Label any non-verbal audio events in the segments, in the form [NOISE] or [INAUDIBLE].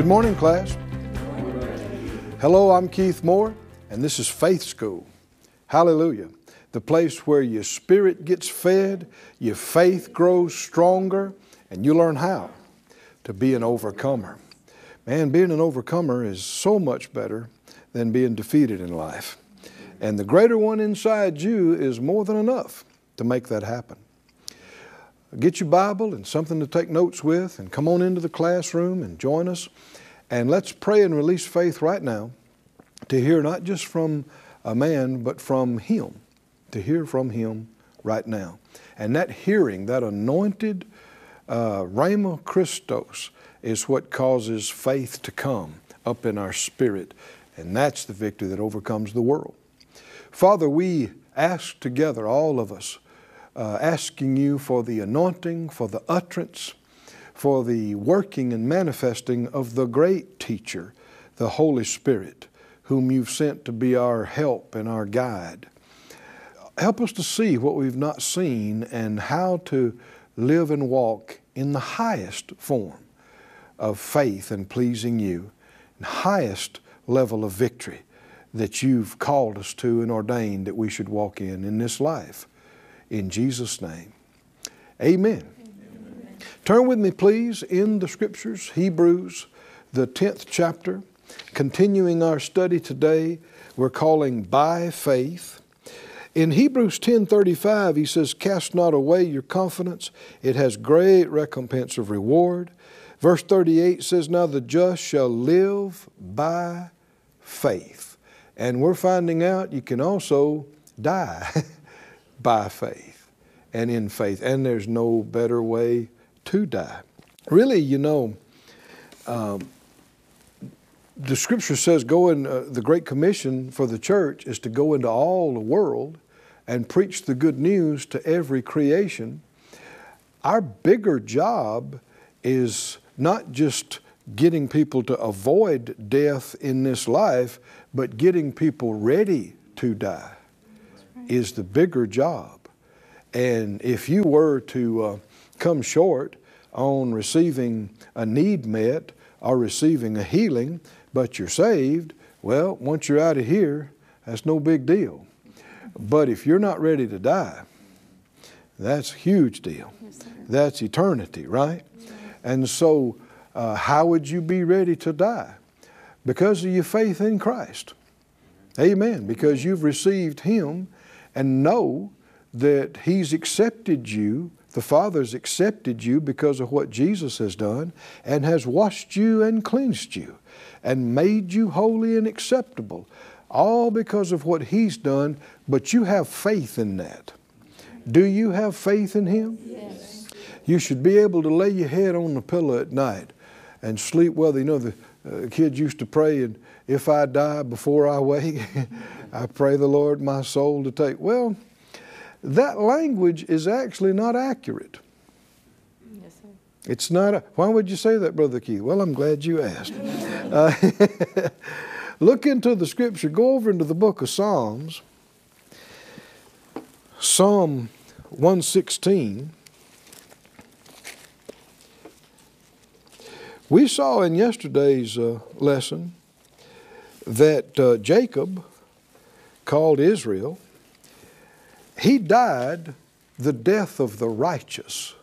Good morning, class. Hello, I'm Keith Moore, and this is Faith School. Hallelujah. The place where your spirit gets fed, your faith grows stronger, and you learn how to be an overcomer. Man, being an overcomer is so much better than being defeated in life. And the greater one inside you is more than enough to make that happen. Get your Bible and something to take notes with, and come on into the classroom and join us. And let's pray and release faith right now to hear not just from a man, but from Him, to hear from Him right now. And that hearing, that anointed uh, Rhema Christos, is what causes faith to come up in our spirit. And that's the victory that overcomes the world. Father, we ask together, all of us, uh, asking you for the anointing, for the utterance, for the working and manifesting of the great teacher, the Holy Spirit, whom you've sent to be our help and our guide. Help us to see what we've not seen and how to live and walk in the highest form of faith and pleasing you, and highest level of victory that you've called us to and ordained that we should walk in in this life. In Jesus' name, amen. Turn with me, please, in the scriptures, Hebrews, the 10th chapter. Continuing our study today, we're calling By Faith. In Hebrews 10:35 he says cast not away your confidence it has great recompense of reward. Verse 38 says now the just shall live by faith. And we're finding out you can also die [LAUGHS] by faith and in faith. And there's no better way to die. Really, you know, um, the scripture says go in, uh, the Great Commission for the church is to go into all the world and preach the good news to every creation. Our bigger job is not just getting people to avoid death in this life, but getting people ready to die is the bigger job. And if you were to uh, come short on receiving a need met or receiving a healing, but you're saved, well, once you're out of here, that's no big deal. But if you're not ready to die, that's a huge deal. Yes, that's eternity, right? Yes. And so, uh, how would you be ready to die? Because of your faith in Christ. Amen. Because you've received Him and know that He's accepted you, the Father's accepted you because of what Jesus has done, and has washed you and cleansed you, and made you holy and acceptable, all because of what He's done, but you have faith in that. Do you have faith in Him? Yes. You should be able to lay your head on the pillow at night and sleep well. You know, the uh, kids used to pray, and if I die before I wake, [LAUGHS] I pray the Lord my soul to take. Well, that language is actually not accurate. Yes, sir. It's not. A, why would you say that, Brother Keith? Well, I'm glad you asked. [LAUGHS] uh, [LAUGHS] look into the scripture. Go over into the book of Psalms. Psalm 116. We saw in yesterday's uh, lesson that uh, Jacob called Israel he died the death of the righteous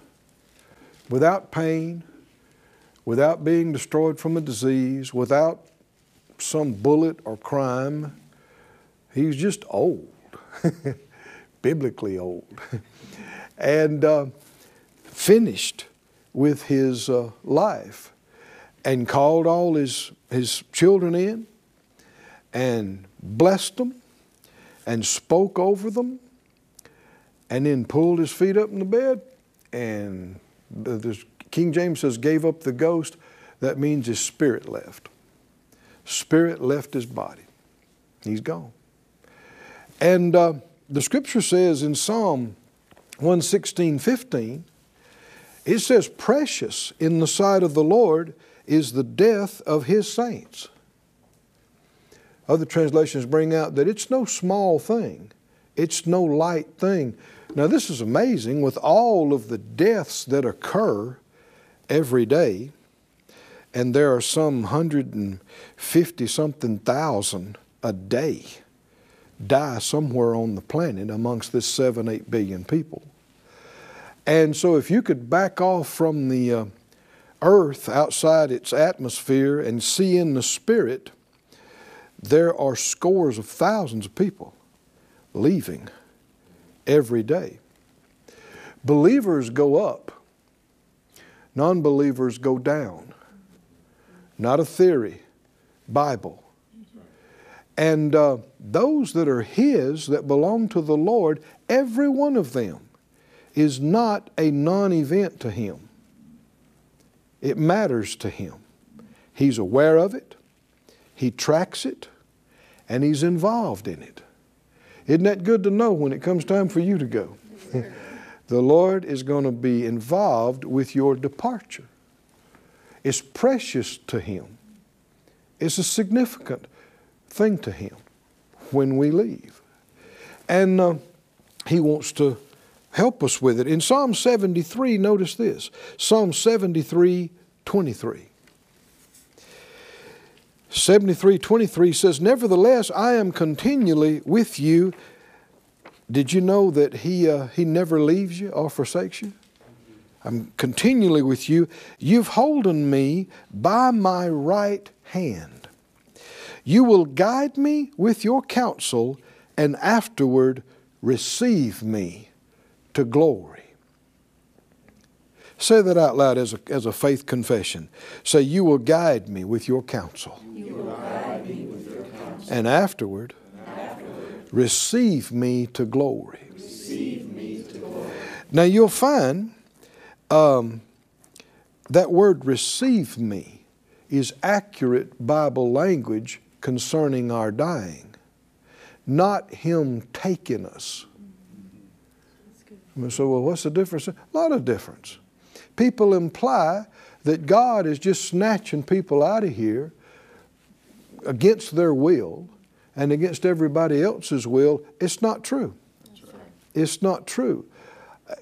without pain, without being destroyed from a disease, without some bullet or crime. He's just old, [LAUGHS] biblically old, [LAUGHS] and uh, finished with his uh, life and called all his, his children in and blessed them and spoke over them and then pulled his feet up in the bed and the, King James says gave up the ghost. That means his spirit left. Spirit left his body. He's gone. And uh, the scripture says in Psalm 116, 15, it says, Precious in the sight of the Lord is the death of his saints. Other translations bring out that it's no small thing, it's no light thing now, this is amazing with all of the deaths that occur every day and there are some 150 something thousand a day die somewhere on the planet amongst this 7, 8 billion people. And so if you could back off from the uh, earth outside its atmosphere and see in the spirit, there are scores of thousands of people leaving every day. Believers go up, non believers go down. Not a theory, Bible. And uh, those that are His, that belong to the Lord, every one of them is not a non event to Him. It matters to Him. He's aware of it, He tracks it, and He's involved in it. Isn't that good to know when it comes time for you to go? [LAUGHS] the Lord is going to be involved with your departure. It's precious to Him, it's a significant thing to Him when we leave. And uh, He wants to help us with it. In Psalm 73, notice this Psalm 73 23. 73 23 says, Nevertheless, I am continually with you. Did you know that He, uh, he never leaves you or forsakes you? I'm continually with you. You've holden me by my right hand. You will guide me with your counsel and afterward receive me to glory. Say that out loud as a, as a faith confession. Say, You will guide me with your counsel. You will guide me With your counsel. And afterward, and afterward receive, me to glory. receive me to glory. Now you'll find um, that word receive me is accurate Bible language concerning our dying, not Him taking us. And so, well, what's the difference? A lot of difference. People imply that God is just snatching people out of here against their will and against everybody else's will. It's not true. Right. It's not true.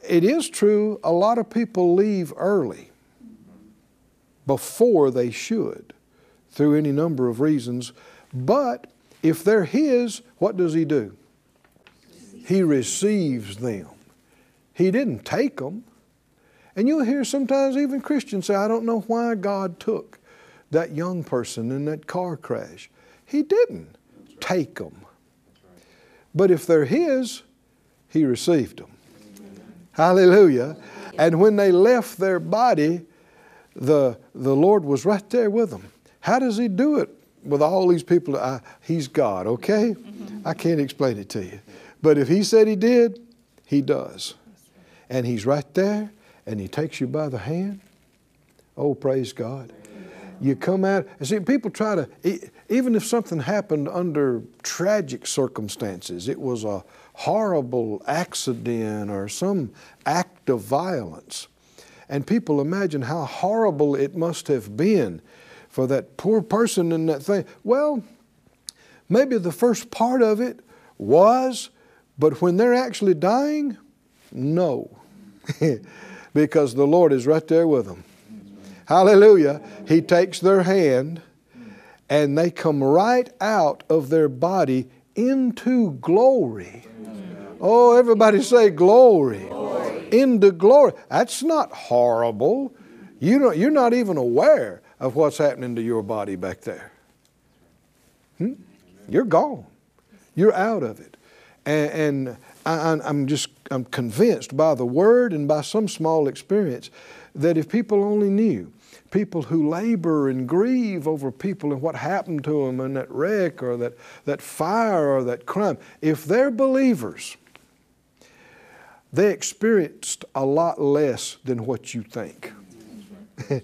It is true, a lot of people leave early before they should through any number of reasons. But if they're His, what does He do? He receives them. He didn't take them. And you'll hear sometimes even Christians say, I don't know why God took that young person in that car crash. He didn't take them. But if they're His, He received them. Hallelujah. And when they left their body, the, the Lord was right there with them. How does He do it with all these people? I, he's God, okay? I can't explain it to you. But if He said He did, He does. And He's right there and He takes you by the hand. Oh, praise God. You come out, and see, people try to, even if something happened under tragic circumstances, it was a horrible accident or some act of violence. And people imagine how horrible it must have been for that poor person in that thing. Well, maybe the first part of it was, but when they're actually dying, no. [LAUGHS] because the Lord is right there with them. Hallelujah. He takes their hand and they come right out of their body into glory. Oh, everybody say glory. glory. Into glory. That's not horrible. You don't, you're not even aware of what's happening to your body back there. Hmm? You're gone. You're out of it. And, and I, I'm just I'm convinced by the Word and by some small experience that if people only knew people who labor and grieve over people and what happened to them in that wreck or that, that fire or that crime, if they're believers, they experienced a lot less than what you think. [LAUGHS]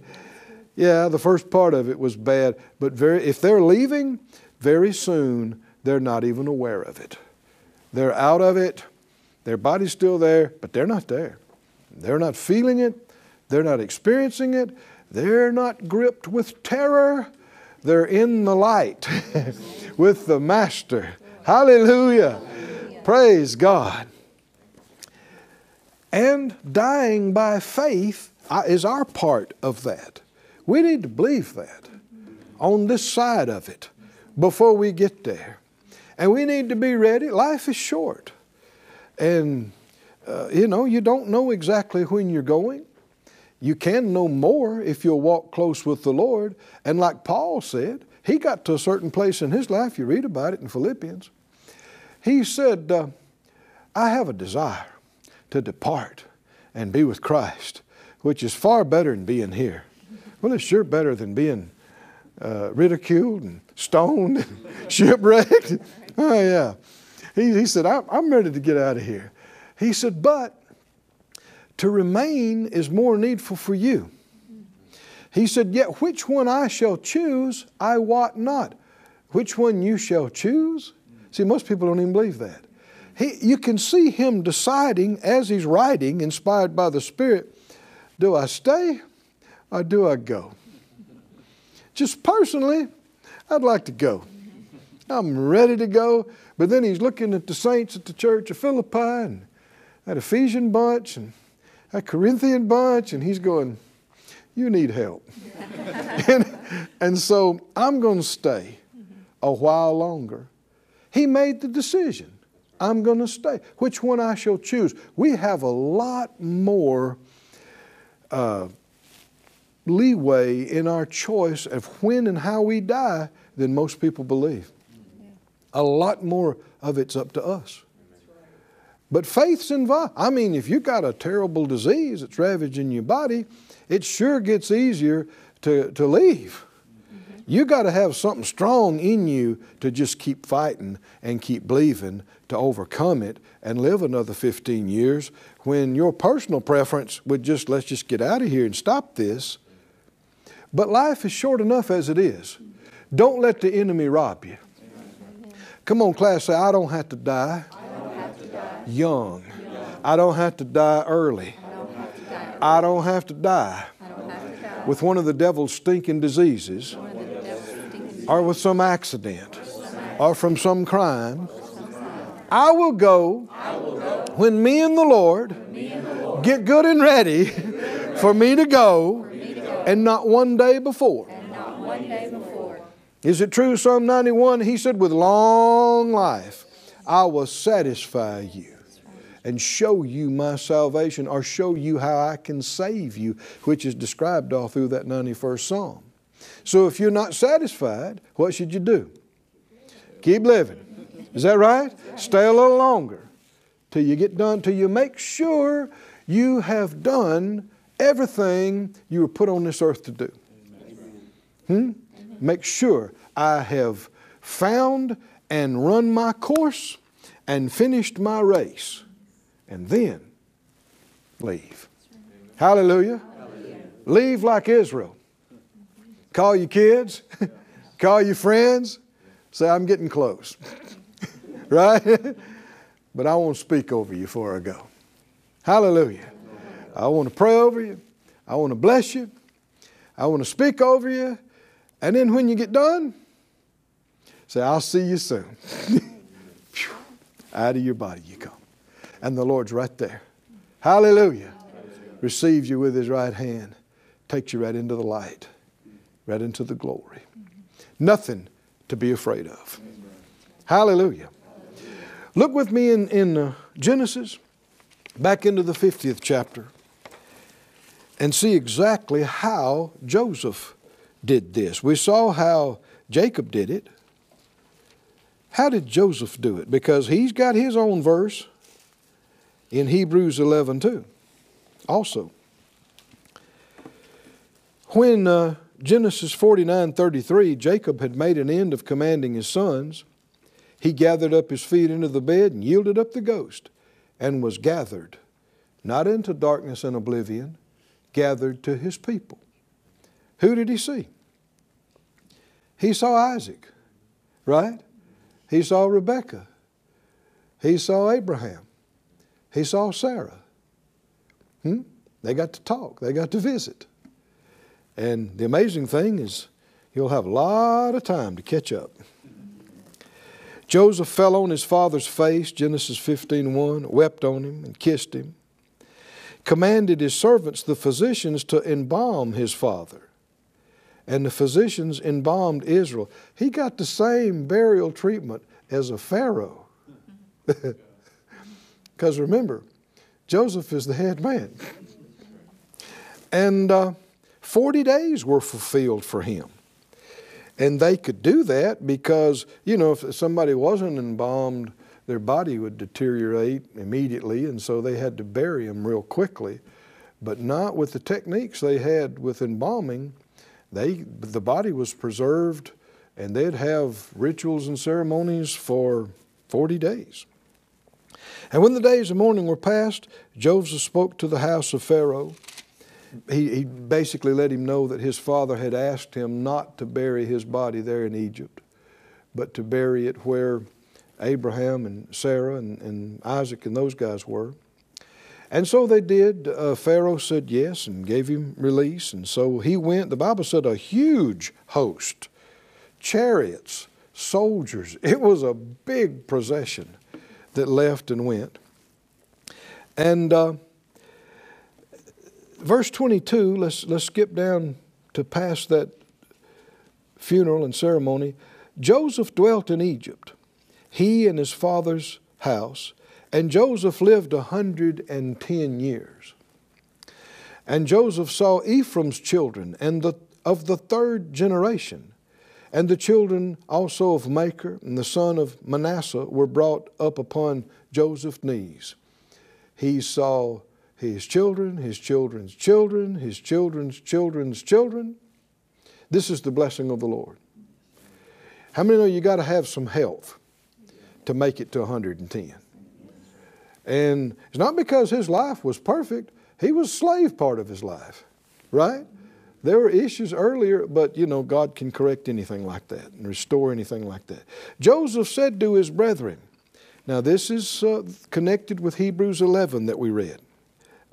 yeah, the first part of it was bad, but very, if they're leaving, very soon they're not even aware of it. They're out of it, their body's still there, but they're not there. They're not feeling it, they're not experiencing it, they're not gripped with terror. They're in the light [LAUGHS] with the Master. Hallelujah. Hallelujah. Praise God. And dying by faith uh, is our part of that. We need to believe that on this side of it before we get there. And we need to be ready. Life is short. And, uh, you know, you don't know exactly when you're going. You can know more if you'll walk close with the Lord. And like Paul said, he got to a certain place in his life, you read about it in Philippians. He said, uh, I have a desire to depart and be with Christ, which is far better than being here. Well, it's sure better than being uh, ridiculed and stoned and [LAUGHS] shipwrecked. [LAUGHS] oh, yeah. He, he said, I'm, I'm ready to get out of here. He said, but to remain is more needful for you. He said, Yet which one I shall choose, I wot not. Which one you shall choose? See, most people don't even believe that. He, you can see him deciding as he's writing, inspired by the Spirit, do I stay or do I go? Just personally, I'd like to go. I'm ready to go. But then he's looking at the saints at the church of Philippi and that Ephesian bunch and that Corinthian bunch, and he's going, You need help. [LAUGHS] and, and so I'm going to stay a while longer. He made the decision. I'm going to stay. Which one I shall choose? We have a lot more uh, leeway in our choice of when and how we die than most people believe. A lot more of it's up to us. But faith's involved. I mean, if you've got a terrible disease that's ravaging your body, it sure gets easier to, to leave. Mm-hmm. You got to have something strong in you to just keep fighting and keep believing to overcome it and live another 15 years when your personal preference would just, let's just get out of here and stop this. But life is short enough as it is. Don't let the enemy rob you. Come on, class, say, I don't have to die, have to die. young. I don't have to die early. I don't have to die with one of the devil's stinking diseases or with some accident or from some crime. I will go when me and the Lord get good and ready for me to go and not one day before. Is it true, Psalm 91? He said, With long life I will satisfy you and show you my salvation or show you how I can save you, which is described all through that 91st Psalm. So if you're not satisfied, what should you do? Keep living. Is that right? Stay a little longer till you get done, till you make sure you have done everything you were put on this earth to do. Hmm? Make sure I have found and run my course and finished my race and then leave. Hallelujah. Hallelujah. Leave like Israel. Call your kids, [LAUGHS] call your friends, say, I'm getting close. [LAUGHS] right? [LAUGHS] but I want to speak over you before I go. Hallelujah. I want to pray over you. I want to bless you. I want to speak over you. And then when you get done, say, I'll see you soon. [LAUGHS] Out of your body you come and the Lord's right there. Hallelujah. Receives you with his right hand, takes you right into the light, right into the glory. Nothing to be afraid of. Hallelujah. Look with me in, in uh, Genesis, back into the 50th chapter, and see exactly how Joseph did this. We saw how Jacob did it. How did Joseph do it? Because he's got his own verse in Hebrews 11 too, also. When uh, Genesis 49 33, Jacob had made an end of commanding his sons, he gathered up his feet into the bed and yielded up the ghost and was gathered, not into darkness and oblivion, gathered to his people. Who did he see? He saw Isaac, right? He saw Rebekah. He saw Abraham. He saw Sarah. Hmm? They got to talk, they got to visit. And the amazing thing is, he'll have a lot of time to catch up. Joseph fell on his father's face, Genesis 15:1, wept on him and kissed him. Commanded his servants, the physicians, to embalm his father. And the physicians embalmed Israel. He got the same burial treatment as a Pharaoh. [LAUGHS] Because remember, Joseph is the head man. And uh, 40 days were fulfilled for him. And they could do that because, you know, if somebody wasn't embalmed, their body would deteriorate immediately, and so they had to bury him real quickly. But not with the techniques they had with embalming. They, the body was preserved, and they'd have rituals and ceremonies for 40 days. And when the days of mourning were past, Joseph spoke to the house of Pharaoh he, he basically let him know that his father had asked him not to bury his body there in Egypt, but to bury it where Abraham and Sarah and, and Isaac and those guys were. And so they did. Uh, Pharaoh said yes and gave him release. And so he went. The Bible said a huge host, chariots, soldiers. It was a big procession that left and went. And uh, verse 22, let's, let's skip down to past that funeral and ceremony. Joseph dwelt in Egypt, he and his father's house, and Joseph lived a hundred and ten years. And Joseph saw Ephraim's children and the, of the third generation, and the children also of Machir and the son of Manasseh were brought up upon Joseph's knees. He saw his children, his children's children, his children's children's children. This is the blessing of the Lord. How many know you got to have some health to make it to 110? And it's not because his life was perfect, he was slave part of his life, right? There were issues earlier, but you know, God can correct anything like that and restore anything like that. Joseph said to his brethren, now this is uh, connected with Hebrews 11 that we read.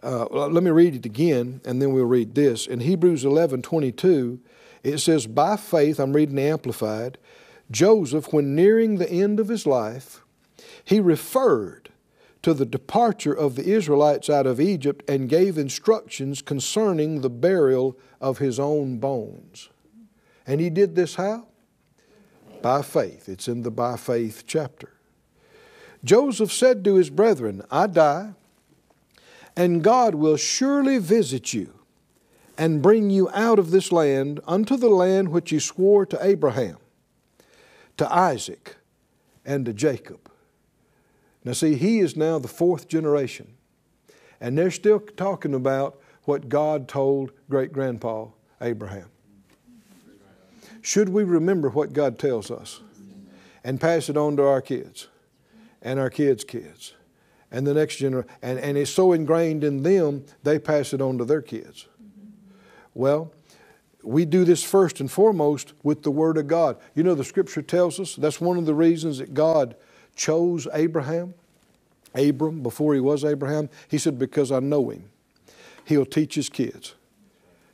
Uh, let me read it again, and then we'll read this. In Hebrews 11 22, it says, By faith, I'm reading Amplified, Joseph, when nearing the end of his life, he referred to the departure of the Israelites out of Egypt and gave instructions concerning the burial of his own bones. And he did this how? By faith. It's in the by faith chapter. Joseph said to his brethren, I die and God will surely visit you and bring you out of this land unto the land which he swore to Abraham, to Isaac, and to Jacob. Now, see, he is now the fourth generation, and they're still talking about what God told great grandpa Abraham. Should we remember what God tells us and pass it on to our kids and our kids' kids? and the next generation, and, and it's so ingrained in them, they pass it on to their kids. Well, we do this first and foremost with the Word of God. You know, the Scripture tells us that's one of the reasons that God chose Abraham, Abram, before he was Abraham. He said, Because I know him. He'll teach his kids,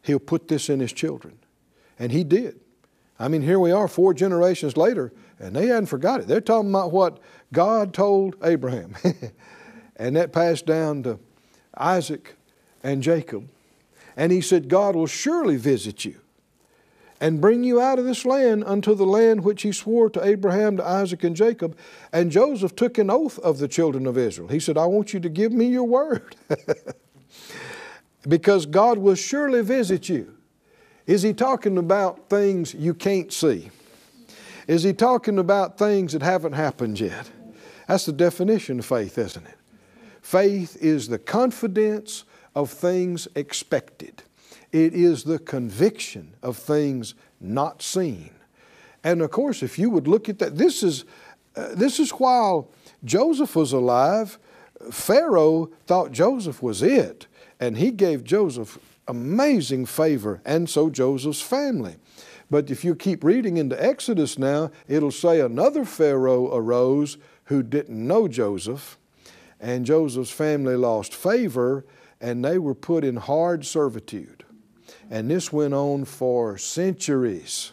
he'll put this in his children. And he did. I mean, here we are four generations later, and they hadn't forgot it. They're talking about what God told Abraham. [LAUGHS] And that passed down to Isaac and Jacob. And he said, God will surely visit you and bring you out of this land unto the land which he swore to Abraham, to Isaac, and Jacob. And Joseph took an oath of the children of Israel. He said, I want you to give me your word. [LAUGHS] because God will surely visit you. Is he talking about things you can't see? Is he talking about things that haven't happened yet? That's the definition of faith, isn't it? Faith is the confidence of things expected. It is the conviction of things not seen. And of course, if you would look at that, this is, uh, this is while Joseph was alive, Pharaoh thought Joseph was it, and he gave Joseph amazing favor, and so Joseph's family. But if you keep reading into Exodus now, it'll say another Pharaoh arose who didn't know Joseph and Joseph's family lost favor and they were put in hard servitude. And this went on for centuries.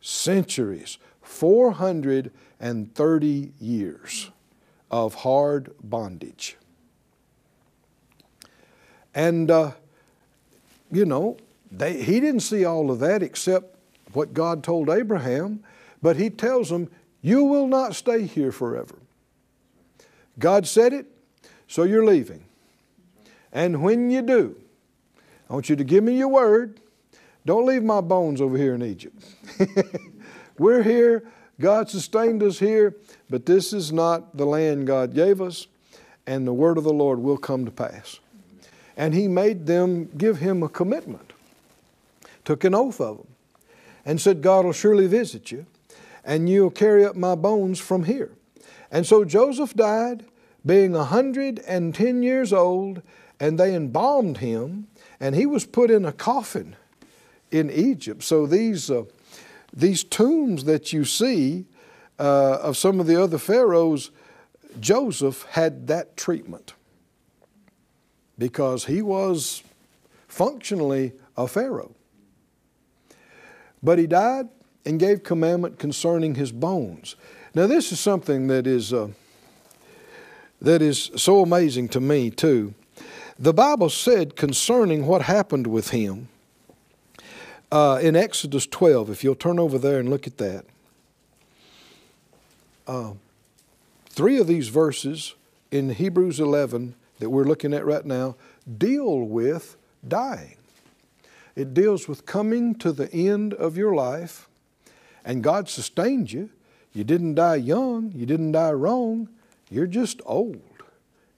Centuries. 430 years of hard bondage. And, uh, you know, they, he didn't see all of that except what God told Abraham, but he tells them, You will not stay here forever. God said it, so you're leaving. And when you do, I want you to give me your word. Don't leave my bones over here in Egypt. [LAUGHS] We're here. God sustained us here, but this is not the land God gave us, and the word of the Lord will come to pass. And he made them give him a commitment, took an oath of them, and said, God will surely visit you, and you'll carry up my bones from here. And so Joseph died, being a 110 years old, and they embalmed him, and he was put in a coffin in Egypt. So these, uh, these tombs that you see uh, of some of the other pharaohs, Joseph had that treatment because he was functionally a pharaoh. But he died and gave commandment concerning his bones. Now, this is something that is, uh, that is so amazing to me, too. The Bible said concerning what happened with him uh, in Exodus 12, if you'll turn over there and look at that. Uh, three of these verses in Hebrews 11 that we're looking at right now deal with dying. It deals with coming to the end of your life, and God sustained you. You didn't die young, you didn't die wrong, you're just old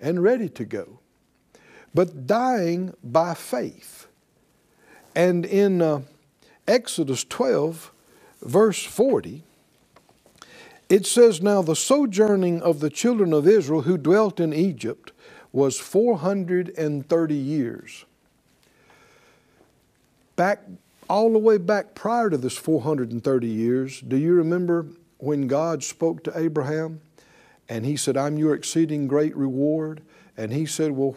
and ready to go. But dying by faith. And in uh, Exodus 12, verse 40, it says, Now the sojourning of the children of Israel who dwelt in Egypt was 430 years. Back, all the way back prior to this 430 years, do you remember when God spoke to Abraham and he said, I'm your exceeding great reward? And he said, Well,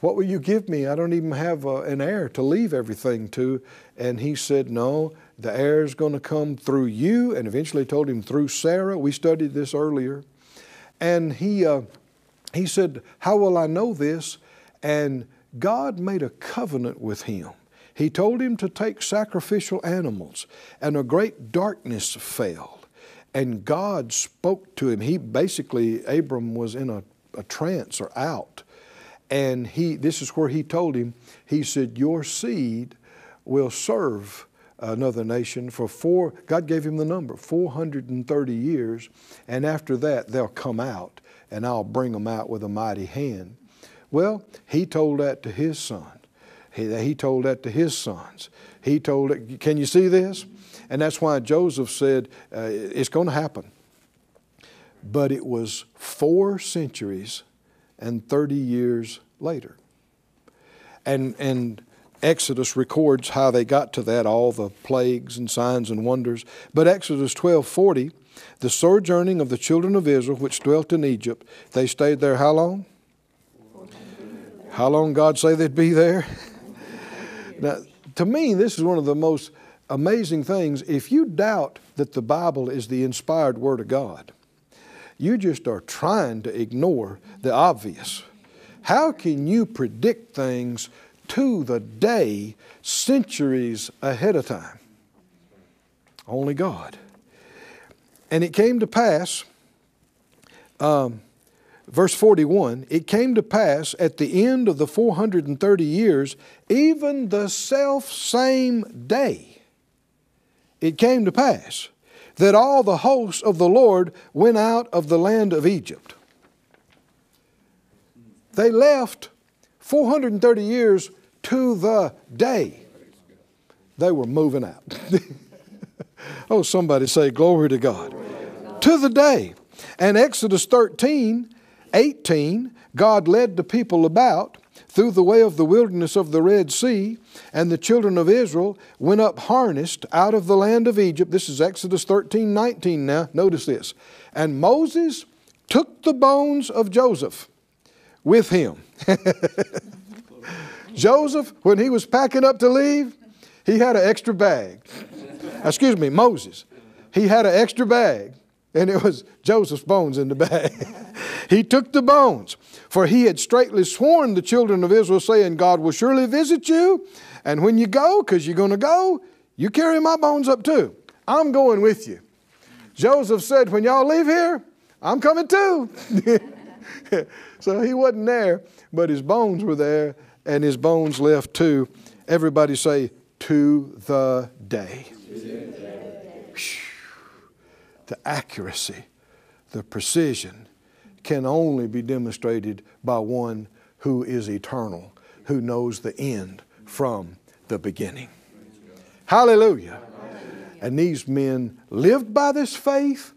what will you give me? I don't even have a, uh, an heir to leave everything to. And he said, No, the heir is going to come through you. And eventually told him through Sarah. We studied this earlier. And he, uh, he said, How will I know this? And God made a covenant with him. He told him to take sacrificial animals, and a great darkness fell. And God spoke to him. He basically, Abram was in a, a trance or out. And he, this is where he told him, he said, Your seed will serve another nation for four, God gave him the number, 430 years. And after that, they'll come out and I'll bring them out with a mighty hand. Well, he told that to his son. He, he told that to his sons. He told it, can you see this? And that's why Joseph said, uh, it's going to happen. But it was four centuries and 30 years later. And, and Exodus records how they got to that, all the plagues and signs and wonders. But Exodus 12:40, the sojourning of the children of Israel which dwelt in Egypt, they stayed there how long? How long God say they'd be there? [LAUGHS] now, to me, this is one of the most amazing things. If you doubt that the Bible is the inspired Word of God, you just are trying to ignore the obvious. How can you predict things to the day centuries ahead of time? Only God. And it came to pass, um, verse 41, it came to pass at the end of the 430 years, even the self same day, it came to pass that all the hosts of the Lord went out of the land of Egypt. They left 430 years to the day they were moving out. [LAUGHS] oh, somebody say, Glory to God to the day. And Exodus 13, 18, God led the people about through the way of the wilderness of the Red Sea, and the children of Israel went up harnessed out of the land of Egypt. This is Exodus 13, 19 now. Notice this. And Moses took the bones of Joseph with him. [LAUGHS] Joseph, when he was packing up to leave, he had an extra bag. Excuse me, Moses. He had an extra bag and it was Joseph's bones in the bag. [LAUGHS] he took the bones, for he had straightly sworn the children of Israel, saying, God will surely visit you, And when you go, because you're going to go, you carry my bones up too. I'm going with you. Joseph said, When y'all leave here, I'm coming too. [LAUGHS] so he wasn't there, but his bones were there, and his bones left too. Everybody say, To the day. The accuracy, the precision can only be demonstrated by one who is eternal, who knows the end from the beginning. Hallelujah. And these men lived by this faith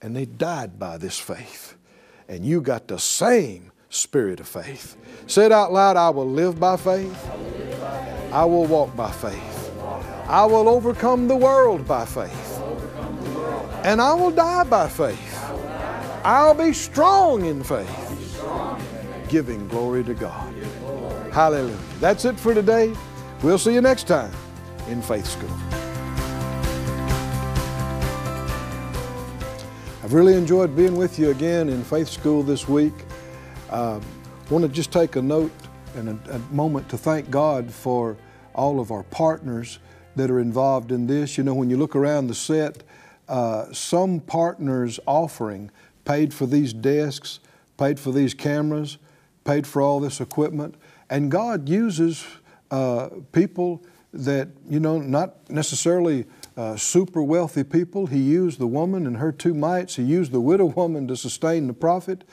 and they died by this faith. And you got the same spirit of faith. Say it out loud I will live by faith. I will walk by faith. I will overcome the world by faith. And I will die by faith. I'll be strong in faith, giving glory to God. Hallelujah. That's it for today. We'll see you next time in Faith School. I've really enjoyed being with you again in Faith School this week. I uh, want to just take a note and a, a, moment to thank God for all of our partners that are involved in this. You know, when you look around the set, uh, some partners offering paid for these desks, paid for these cameras, paid for all this equipment. And God uses uh, people that, you know, not necessarily uh, super wealthy people. He used the woman and her two mites. He used the widow woman to sustain the prophet.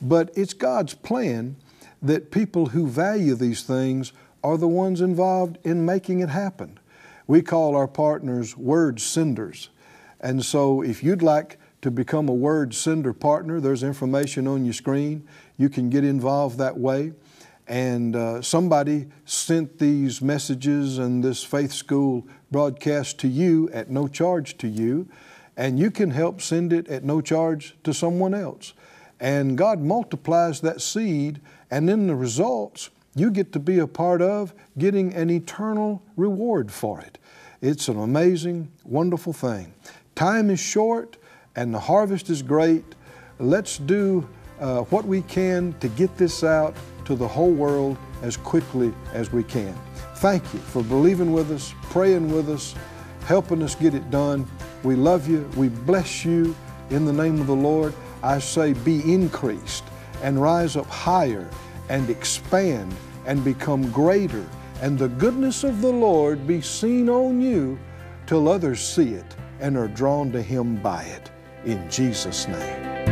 But it's God's plan that people who value these things are the ones involved in making it happen. We call our partners word senders. And so if you'd like to become a word sender partner, there's information on your screen. You can get involved that way. And uh, somebody sent these messages and this faith school broadcast to you at no charge to you, and you can help send it at no charge to someone else. And God multiplies that seed, and then the results you get to be a part of getting an eternal reward for it. It's an amazing, wonderful thing. Time is short and the harvest is great. Let's do uh, what we can to get this out to the whole world as quickly as we can. Thank you for believing with us, praying with us, helping us get it done. We love you. We bless you in the name of the Lord. I say, be increased and rise up higher and expand and become greater, and the goodness of the Lord be seen on you till others see it and are drawn to Him by it in Jesus' name.